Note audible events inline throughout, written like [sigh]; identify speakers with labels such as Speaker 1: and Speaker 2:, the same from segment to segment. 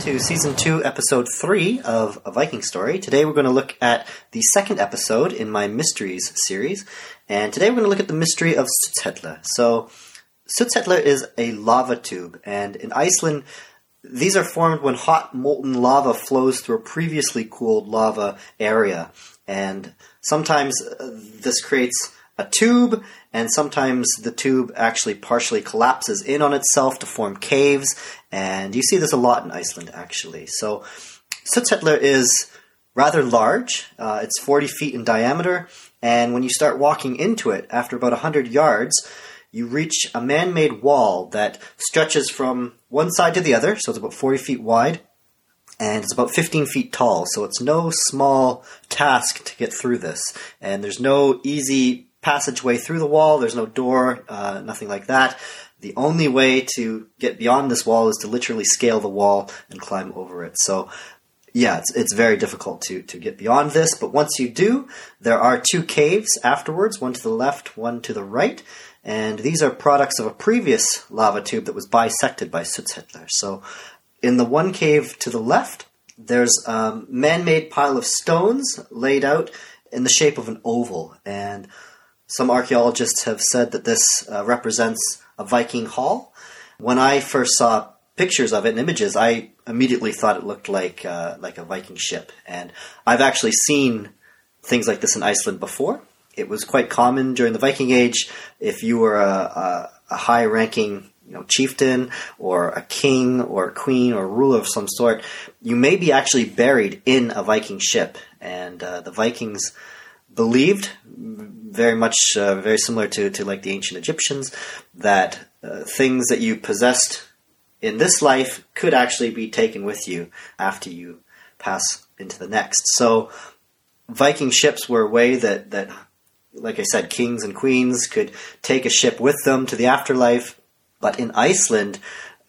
Speaker 1: to season two, episode three of A Viking Story. Today we're going to look at the second episode in my mysteries series, and today we're going to look at the mystery of Surtshellir. So, Surtshellir is a lava tube, and in Iceland, these are formed when hot molten lava flows through a previously cooled lava area, and sometimes uh, this creates a tube, and sometimes the tube actually partially collapses in on itself to form caves, and you see this a lot in Iceland actually. So, Surtshellir is rather large, uh, it's 40 feet in diameter, and when you start walking into it, after about 100 yards, you reach a man made wall that stretches from one side to the other, so it's about 40 feet wide, and it's about 15 feet tall, so it's no small task to get through this. And there's no easy passageway through the wall. There's no door, uh, nothing like that. The only way to get beyond this wall is to literally scale the wall and climb over it. So, yeah, it's, it's very difficult to, to get beyond this. But once you do, there are two caves afterwards, one to the left, one to the right. And these are products of a previous lava tube that was bisected by Surtshellir. So, in the one cave to the left, there's a man made pile of stones laid out in the shape of an oval. And some archaeologists have said that this uh, represents a Viking hall. When I first saw pictures of it and images, I immediately thought it looked like uh, like a Viking ship. And I've actually seen things like this in Iceland before. It was quite common during the Viking Age. If you were a, a, a high-ranking you know, chieftain or a king or a queen or ruler of some sort, you may be actually buried in a Viking ship. And uh, the Vikings believed very much uh, very similar to, to like the ancient Egyptians, that uh, things that you possessed in this life could actually be taken with you after you pass into the next. So Viking ships were a way that, that like I said, kings and queens could take a ship with them to the afterlife. But in Iceland,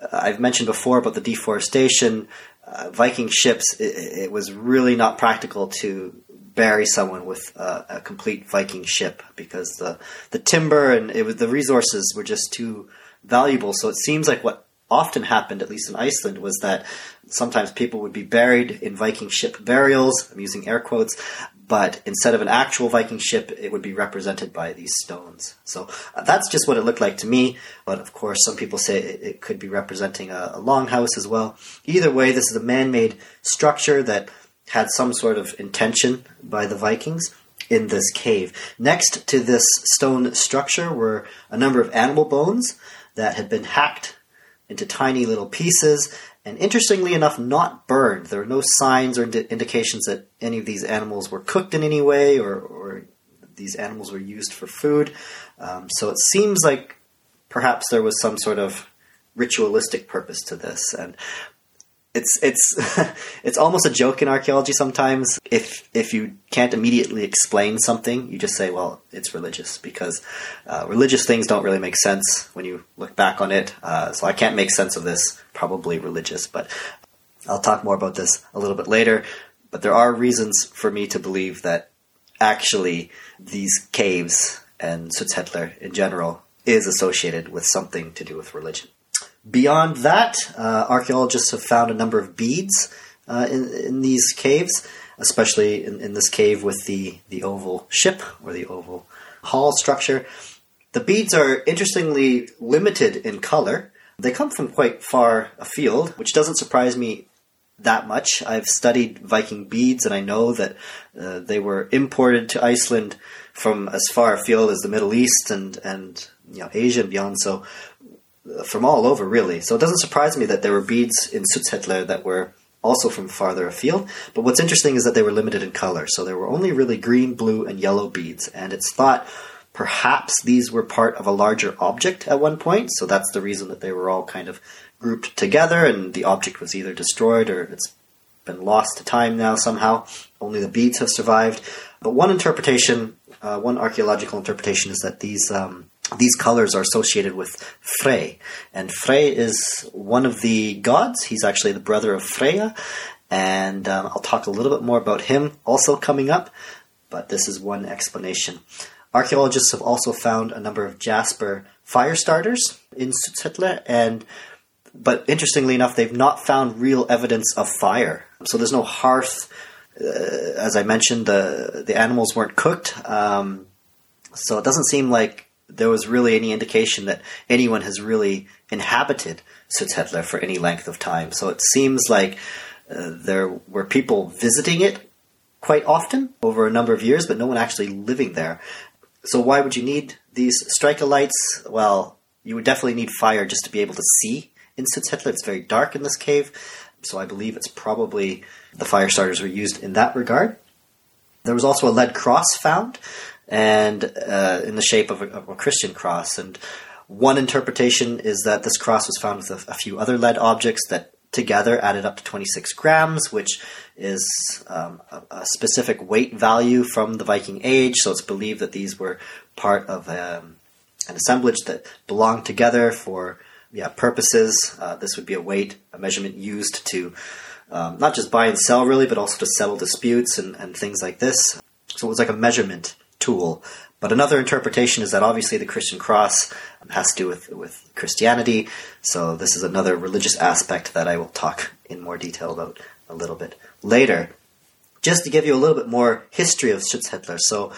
Speaker 1: uh, I've mentioned before about the deforestation. Uh, Viking ships, it, it, was really not practical to bury someone with a complete Viking ship because the the timber and it was the resources were just too valuable. So it seems like what often happened, at least in Iceland, was that sometimes people would be buried in Viking ship burials. I'm using air quotes, but instead of an actual Viking ship, it would be represented by these stones. So uh, that's just what it looked like to me. But of course, some people say it, it could be representing a, a longhouse as well. Either way, this is a man-made structure that had some sort of intention by the Vikings in this cave. Next to this stone structure were a number of animal bones that had been hacked into tiny little pieces and interestingly enough not burned. There were no signs or indi- indications that any of these animals were cooked in any way or, or these animals were used for food. Um, so it seems like perhaps there was some sort of ritualistic purpose to this. And it's it's [laughs] it's almost a joke in archaeology sometimes. If if you can't immediately explain something, you just say, "Well, it's religious," because uh, religious things don't really make sense when you look back on it. Uh, so I can't make sense of this. Probably religious, but I'll talk more about this a little bit later. But there are reasons for me to believe that actually these caves and Surtshellir in general is associated with something to do with religion. Beyond that, uh, archaeologists have found a number of beads uh, in, in, these caves, especially in, in, this cave with the, the oval ship or the oval hall structure. The beads are interestingly limited in color. They come from quite far afield, which doesn't surprise me that much. I've studied Viking beads, and I know that uh, they were imported to Iceland from as far afield as the Middle East and and you know Asia and beyond. So from all over, really. So it doesn't surprise me that there were beads in Surtshellir that were also from farther afield. But what's interesting is that they were limited in color. So there were only really green, blue, and yellow beads. And it's thought perhaps these were part of a larger object at one point. So that's the reason that they were all kind of grouped together and the object was either destroyed or it's been lost to time now somehow. Only the beads have survived. But one interpretation, uh, one archaeological interpretation is that these. Um, these colors are associated with Frey. And Frey is one of the gods. He's actually the brother of Freya. And um, I'll talk a little bit more about him also coming up, but this is one explanation. Archaeologists have also found a number of jasper fire starters in Surtshellir, and but interestingly enough, they've not found real evidence of fire. So there's no hearth. Uh, as I mentioned, the the animals weren't cooked, um, so it doesn't seem like there was really any indication that anyone has really inhabited Surtshellir for any length of time. So it seems like uh, there were people visiting it quite often over a number of years, but no one actually living there. So why would you need these striker lights? Well, you would definitely need fire just to be able to see in Surtshellir. It's very dark in this cave, so I believe it's probably the fire starters were used in that regard. There was also a lead cross found, and uh, in the shape of a, of a, Christian cross. And one interpretation is that this cross was found with a, a few other lead objects that together added up to 26 grams, which is um, a, a, specific weight value from the Viking Age. So it's believed that these were part of um, an assemblage that belonged together for yeah purposes. Uh, this would be a weight, a measurement used to um, not just buy and sell really, but also to settle disputes and, and things like this. So it was like a measurement tool. But another interpretation is that obviously the Christian cross has to do with, with Christianity. So this is another religious aspect that I will talk in more detail about a little bit later. Just to give you a little bit more history of Surtshellir. So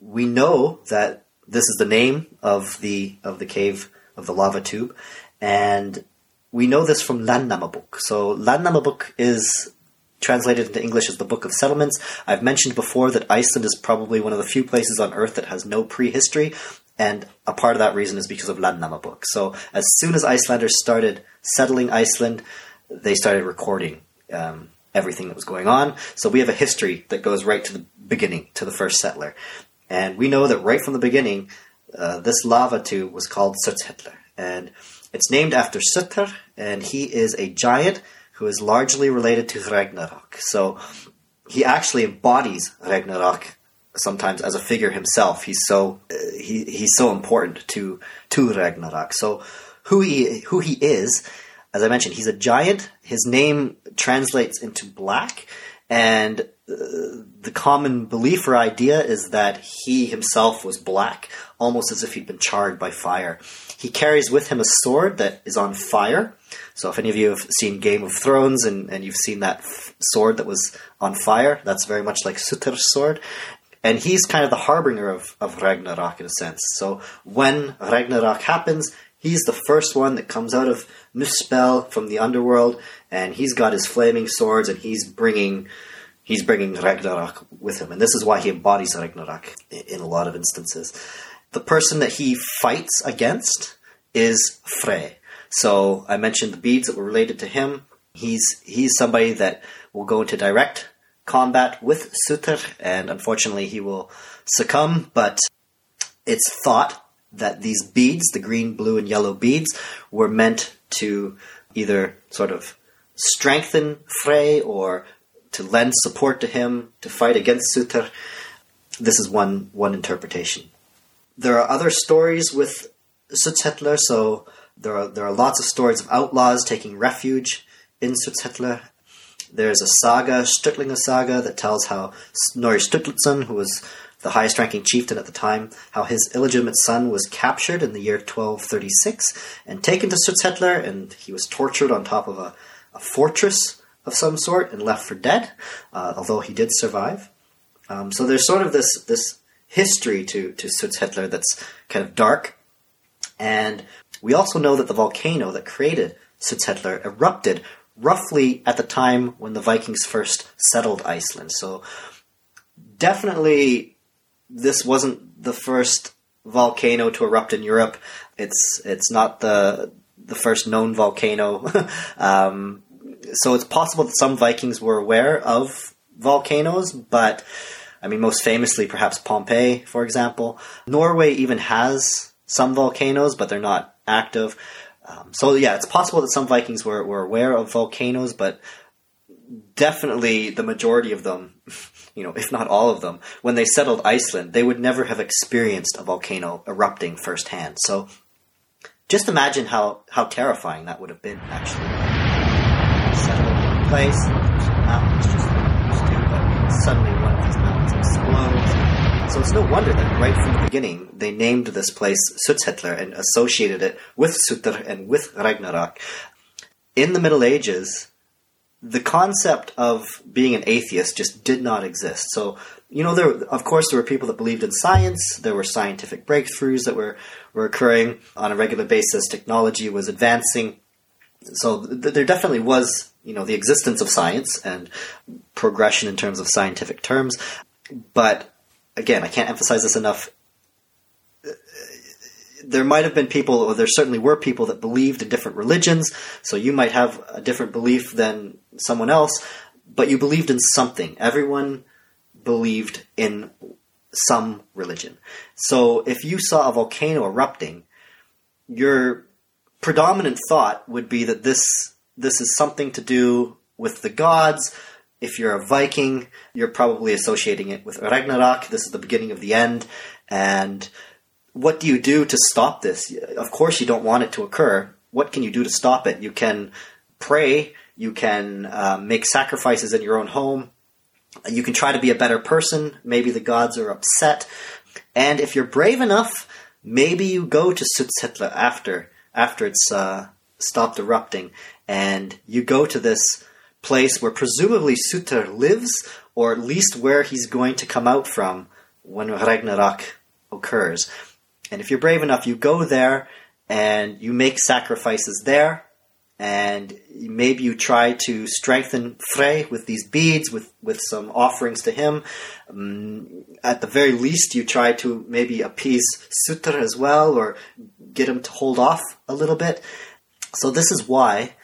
Speaker 1: we know that this is the name of the of the cave of the lava tube, and we know this from Landnamabok. So Landnamabok is translated into English as the Book of Settlements. I've mentioned before that Iceland is probably one of the few places on Earth that has no prehistory, and a part of that reason is because of Landnamabok. So as soon as Icelanders started settling Iceland, they started recording um, everything that was going on. So we have a history that goes right to the beginning, to the first settler. And we know that right from the beginning, uh, this lava tube was called Surtshellir. And it's named after Surtr, and he is a giant who is largely related to Ragnarok. So he actually embodies Ragnarok sometimes as a figure himself. He's so uh, he, he's so important to to Ragnarok. So who he who he is, as I mentioned, he's a giant. His name translates into black, and uh, the common belief or idea is that he himself was black, almost as if he'd been charred by fire. He carries with him a sword that is on fire, so if any of you have seen Game of Thrones and, and you've seen that f- sword that was on fire, that's very much like Surtr's sword. And he's kind of the harbinger of, of Ragnarok in a sense. So when Ragnarok happens, he's the first one that comes out of Muspel from the underworld, and he's got his flaming swords, and he's bringing he's bringing Ragnarok with him, and this is why he embodies Ragnarok in a lot of instances. The person that he fights against is Frey. So I mentioned the beads that were related to him. He's he's somebody that will go into direct combat with Surtr, and unfortunately he will succumb. But it's thought that these beads, the green, blue, and yellow beads, were meant to either sort of strengthen Frey or to lend support to him to fight against Surtr. This is one one interpretation. There are other stories with Surtshellir, so there are there are lots of stories of outlaws taking refuge in Surtshellir. There's a saga, Sturlunga saga, that tells how Snorri Sturluson, who was the highest ranking chieftain at the time, how his illegitimate son was captured in the year 1236 and taken to Surtshellir, and he was tortured on top of a, a fortress of some sort and left for dead, uh, although he did survive. Um, so there's sort of this this history to to Surtshellir that's kind of dark, and we also know that the volcano that created Surtshellir erupted roughly at the time when the Vikings first settled Iceland. So definitely this wasn't the first volcano to erupt in Europe. It's it's not the the first known volcano. [laughs] um, so it's possible that some Vikings were aware of volcanoes, but I mean, most famously, perhaps Pompeii, for example. Norway even has some volcanoes, but they're not active. Um, so yeah, it's possible that some Vikings were, were aware of volcanoes, but definitely the majority of them, [laughs] you know, if not all of them, when they settled Iceland, they would never have experienced a volcano erupting firsthand. So just imagine how, how terrifying that would have been, actually. Settled in place, mountains just like do, but suddenly so it's no wonder that right from the beginning they named this place Surtshellir and associated it with Surtr and with Ragnarok. in the Middle Ages, the concept of being an atheist just did not exist. So, you know, there of course there were people that believed in science. There were scientific breakthroughs that were were occurring on a regular basis. Technology was advancing. So th- there definitely was, you know, the existence of science and progression in terms of scientific terms. But again, I can't emphasize this enough there might have been people, or there certainly were people that believed in different religions. So you might have a different belief than someone else, but you believed in something. Everyone believed in some religion. So if you saw a volcano erupting, your predominant thought would be that this this is something to do with the gods. If you're a Viking, you're probably associating it with Ragnarok. This is the beginning of the end, and what do you do to stop this? Of course, you don't want it to occur. What can you do to stop it? You can pray. You can uh, make sacrifices in your own home. You can try to be a better person. Maybe the gods are upset. And if you're brave enough, maybe you go to Surtshellir after after it's uh, stopped erupting, and you go to this place where presumably Surtr lives, or at least where he's going to come out from when Ragnarok occurs. And if you're brave enough, you go there and you make sacrifices there. And maybe you try to strengthen Frey with these beads, with, with some offerings to him. Um, at the very least, you try to maybe appease Surtr as well, or get him to hold off a little bit. So this is why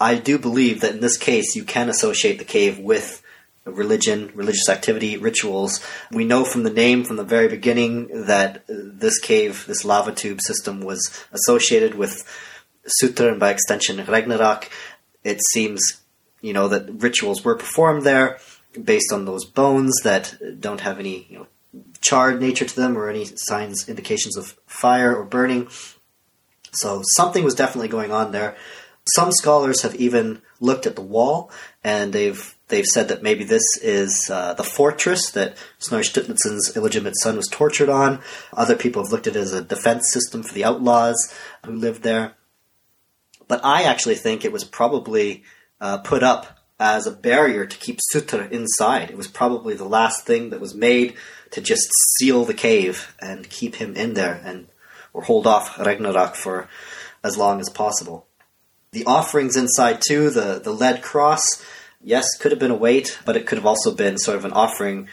Speaker 1: I do believe that in this case you can associate the cave with religion, religious activity, rituals. We know from the name from the very beginning that this cave, this lava tube system was associated with Surtr and by extension Ragnarok. It seems, you know, that rituals were performed there based on those bones that don't have any, you know, charred nature to them or any signs, indications of fire or burning. So something was definitely going on there. Some scholars have even looked at the wall and they've they've said that maybe this is uh, the fortress that Snorri Sturluson's illegitimate son was tortured on. Other people have looked at it as a defense system for the outlaws who lived there. But I actually think it was probably uh, put up as a barrier to keep Surtr inside. It was probably the last thing that was made to just seal the cave and keep him in there and or hold off Ragnarok for as long as possible. The offerings inside too, the, the lead cross, yes, could have been a weight, but it could have also been sort of an offering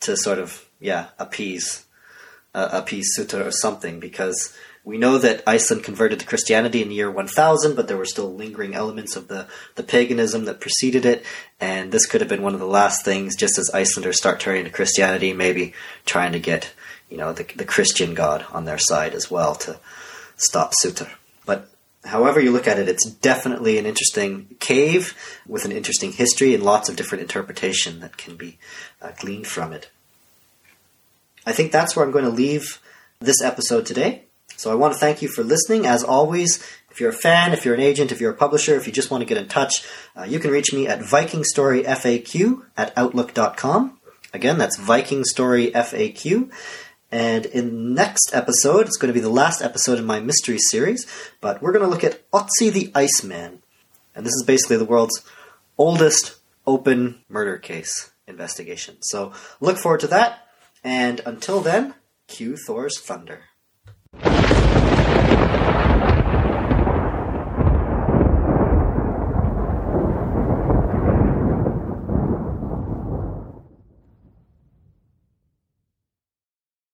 Speaker 1: to sort of yeah appease uh, appease Surtr or something because we know that Iceland converted to Christianity in the year 1000, but there were still lingering elements of the, the paganism that preceded it, and this could have been one of the last things, just as Icelanders start turning to Christianity, maybe trying to get, you know, the, the Christian God on their side as well to stop Surtr. But however you look at it, it's definitely an interesting cave with an interesting history and lots of different interpretation that can be uh, gleaned from it. I think that's where I'm going to leave this episode today. So I want to thank you for listening. As always, if you're a fan, if you're an agent, if you're a publisher, if you just want to get in touch, uh, you can reach me at vikingstoryfaq at outlook.com. Again, that's vikingstoryfaq. And in next episode, it's going to be the last episode in my mystery series, but we're going to look at Otzi the Iceman. And this is basically the world's oldest open murder case investigation. So look forward to that. And until then, cue Thor's thunder.